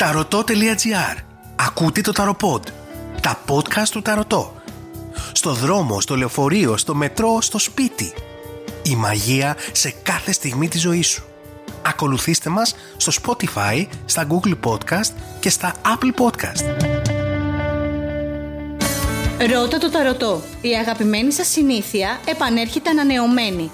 Ταρωτό.gr Ακούτε το Ταροποντ. Τα podcast του Ταρωτό. Στο δρόμο, στο λεωφορείο, στο μετρό, στο σπίτι. Η μαγεία σε κάθε στιγμή της ζωής σου. Ακολουθήστε μας στο Spotify, στα Google Podcast και στα Apple Podcast. Ρώτα το ταρωτό. Η αγαπημένη σας συνήθεια επανέρχεται ανανεωμένη.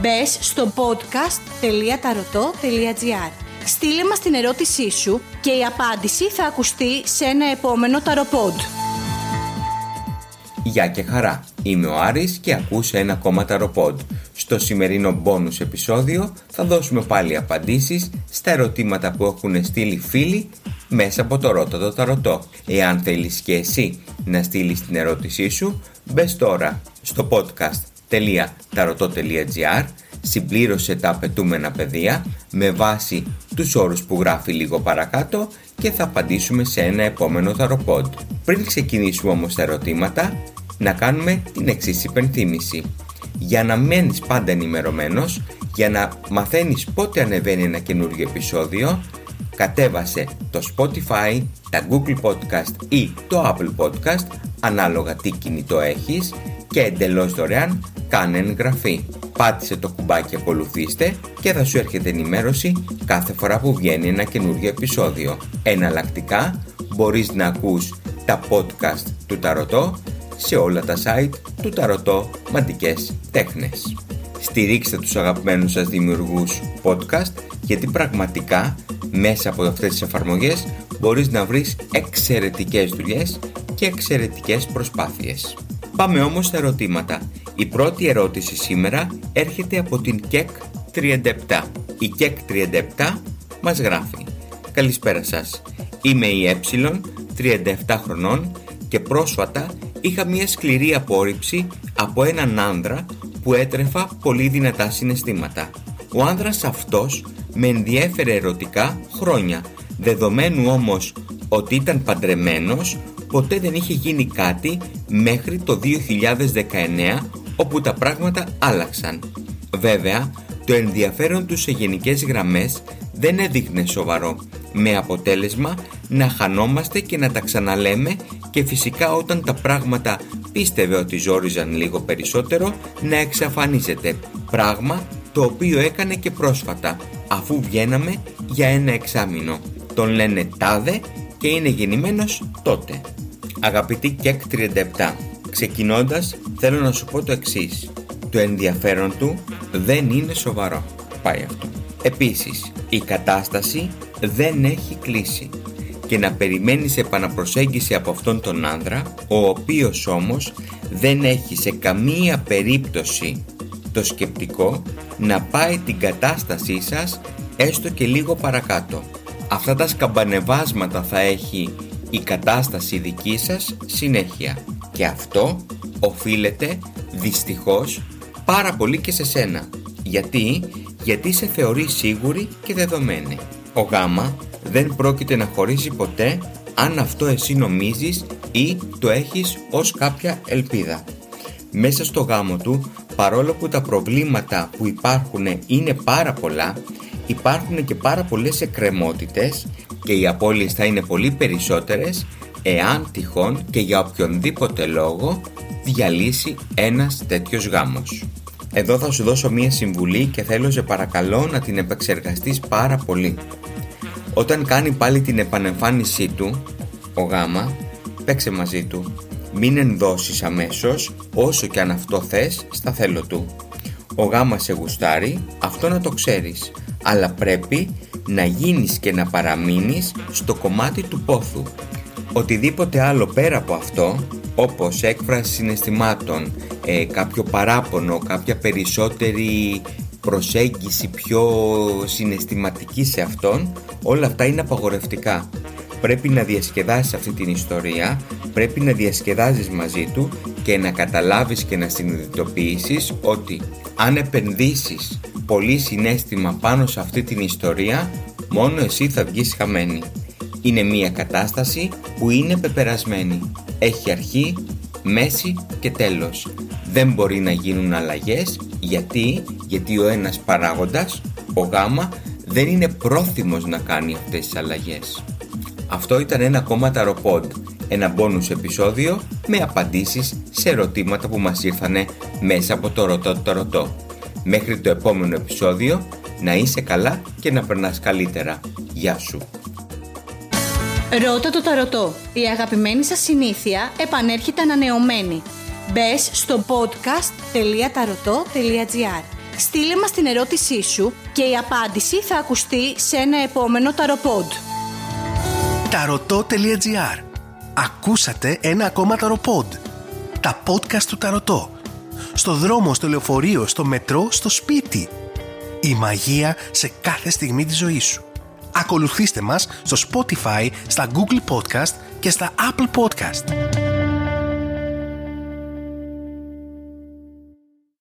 Μπες στο podcast.taroto.gr Στείλε μας την ερώτησή σου και η απάντηση θα ακουστεί σε ένα επόμενο ταροπόντ. Γεια και χαρά, είμαι ο Άρης και ακούσε ένα ακόμα ταροπόντ. Στο σημερινό bonus επεισόδιο θα δώσουμε πάλι απαντήσεις στα ερωτήματα που έχουν στείλει φίλοι μέσα από το Ρώτα το Ταρωτό. Εάν θέλεις και εσύ να στείλεις την ερώτησή σου, μπες τώρα στο podcast.taroto.gr συμπλήρωσε τα απαιτούμενα πεδία με βάση τους όρους που γράφει λίγο παρακάτω και θα απαντήσουμε σε ένα επόμενο ταροπόντ. Πριν ξεκινήσουμε όμως τα ερωτήματα, να κάνουμε την εξής υπενθύμηση. Για να μένεις πάντα ενημερωμένος, για να μαθαίνεις πότε ανεβαίνει ένα καινούργιο επεισόδιο, κατέβασε το Spotify, τα Google Podcast ή το Apple Podcast, ανάλογα τι κινητό έχεις και εντελώς δωρεάν κάνε εγγραφή. Πάτησε το κουμπάκι ακολουθήστε και θα σου έρχεται ενημέρωση κάθε φορά που βγαίνει ένα καινούργιο επεισόδιο. Εναλλακτικά μπορείς να ακούς τα podcast του Ταρωτό σε όλα τα site του Ταρωτό Μαντικές Τέχνες. Στηρίξτε τους αγαπημένους σας δημιουργούς podcast γιατί πραγματικά μέσα από αυτές τις εφαρμογές μπορείς να βρεις εξαιρετικές δουλειές και εξαιρετικές προσπάθειες. Πάμε όμως στα ερωτήματα. Η πρώτη ερώτηση σήμερα έρχεται από την ΚΕΚ 37. Η ΚΕΚ 37 μας γράφει Καλησπέρα σας. Είμαι η Ε, 37 χρονών και πρόσφατα είχα μια σκληρή απόρριψη από έναν άνδρα που έτρεφα πολύ δυνατά συναισθήματα. Ο άνδρας αυτός με ενδιέφερε ερωτικά χρόνια, δεδομένου όμως ότι ήταν παντρεμένος, ποτέ δεν είχε γίνει κάτι μέχρι το 2019 όπου τα πράγματα άλλαξαν. Βέβαια, το ενδιαφέρον τους σε γενικές γραμμές δεν έδειχνε σοβαρό, με αποτέλεσμα να χανόμαστε και να τα ξαναλέμε και φυσικά όταν τα πράγματα πίστευε ότι ζόριζαν λίγο περισσότερο να εξαφανίζεται, πράγμα το οποίο έκανε και πρόσφατα, αφού βγαίναμε για ένα εξάμηνο. Τον λένε τάδε και είναι γεννημένος τότε. Αγαπητή ΚΕΚ 37, ξεκινώντας θέλω να σου πω το εξής. Το ενδιαφέρον του δεν είναι σοβαρό. Πάει αυτό. Επίσης, η κατάσταση δεν έχει κλείσει και να περιμένεις επαναπροσέγγιση από αυτόν τον άνδρα, ο οποίος όμως δεν έχει σε καμία περίπτωση το σκεπτικό να πάει την κατάστασή σας έστω και λίγο παρακάτω. Αυτά τα σκαμπανεβάσματα θα έχει η κατάσταση δική σας συνέχεια και αυτό οφείλεται δυστυχώς πάρα πολύ και σε σένα. Γιατί, γιατί σε θεωρεί σίγουρη και δεδομένη. Ο γάμα δεν πρόκειται να χωρίσει ποτέ αν αυτό εσύ νομίζεις ή το έχεις ως κάποια ελπίδα. Μέσα στο γάμο του, παρόλο που τα προβλήματα που υπάρχουν είναι πάρα πολλά, υπάρχουν και πάρα πολλές εκκρεμότητες και οι απώλειες θα είναι πολύ περισσότερες εάν τυχόν και για οποιονδήποτε λόγο διαλύσει ένας τέτοιος γάμος. Εδώ θα σου δώσω μία συμβουλή και θέλω σε παρακαλώ να την επεξεργαστείς πάρα πολύ. Όταν κάνει πάλι την επανεμφάνισή του, ο γάμα, παίξε μαζί του. Μην ενδώσεις αμέσως, όσο και αν αυτό θες, στα θέλω του. Ο γάμα σε γουστάρει, αυτό να το ξέρεις, αλλά πρέπει να γίνεις και να παραμείνεις στο κομμάτι του πόθου. Οτιδήποτε άλλο πέρα από αυτό, όπως έκφραση συναισθημάτων, ε, κάποιο παράπονο, κάποια περισσότερη προσέγγιση πιο συναισθηματική σε αυτόν, όλα αυτά είναι απαγορευτικά. Πρέπει να διασκεδάσεις αυτή την ιστορία, πρέπει να διασκεδάζεις μαζί του και να καταλάβεις και να συνειδητοποιήσεις ότι αν επενδύσεις πολύ συνέστημα πάνω σε αυτή την ιστορία, μόνο εσύ θα βγεις χαμένη. Είναι μια κατάσταση που είναι πεπερασμένη. Έχει αρχή, μέση και τέλος. Δεν μπορεί να γίνουν αλλαγές γιατί, γιατί ο ένας παράγοντας, ο γάμα, δεν είναι πρόθυμος να κάνει αυτές τις αλλαγές. Αυτό ήταν ένα ακόμα ταροπόντ, ένα bonus επεισόδιο με απαντήσεις σε ερωτήματα που μας ήρθανε μέσα από το ρωτό το ρωτό. Μέχρι το επόμενο επεισόδιο, να είσαι καλά και να περνάς καλύτερα. Γεια σου! Ρώτα το ταρωτό. Η αγαπημένη σας συνήθεια επανέρχεται ανανεωμένη. Μπες στο podcast.tarotot.gr Στείλε μας την ερώτησή σου και η απάντηση θα ακουστεί σε ένα επόμενο ταροπόντ. Ταρωτό.gr Ακούσατε ένα ακόμα ταροπόντ. Τα podcast του Ταρωτό. Στο δρόμο, στο λεωφορείο, στο μετρό, στο σπίτι. Η μαγεία σε κάθε στιγμή της ζωής σου. Ακολουθήστε μας στο Spotify, στα Google Podcast και στα Apple Podcast.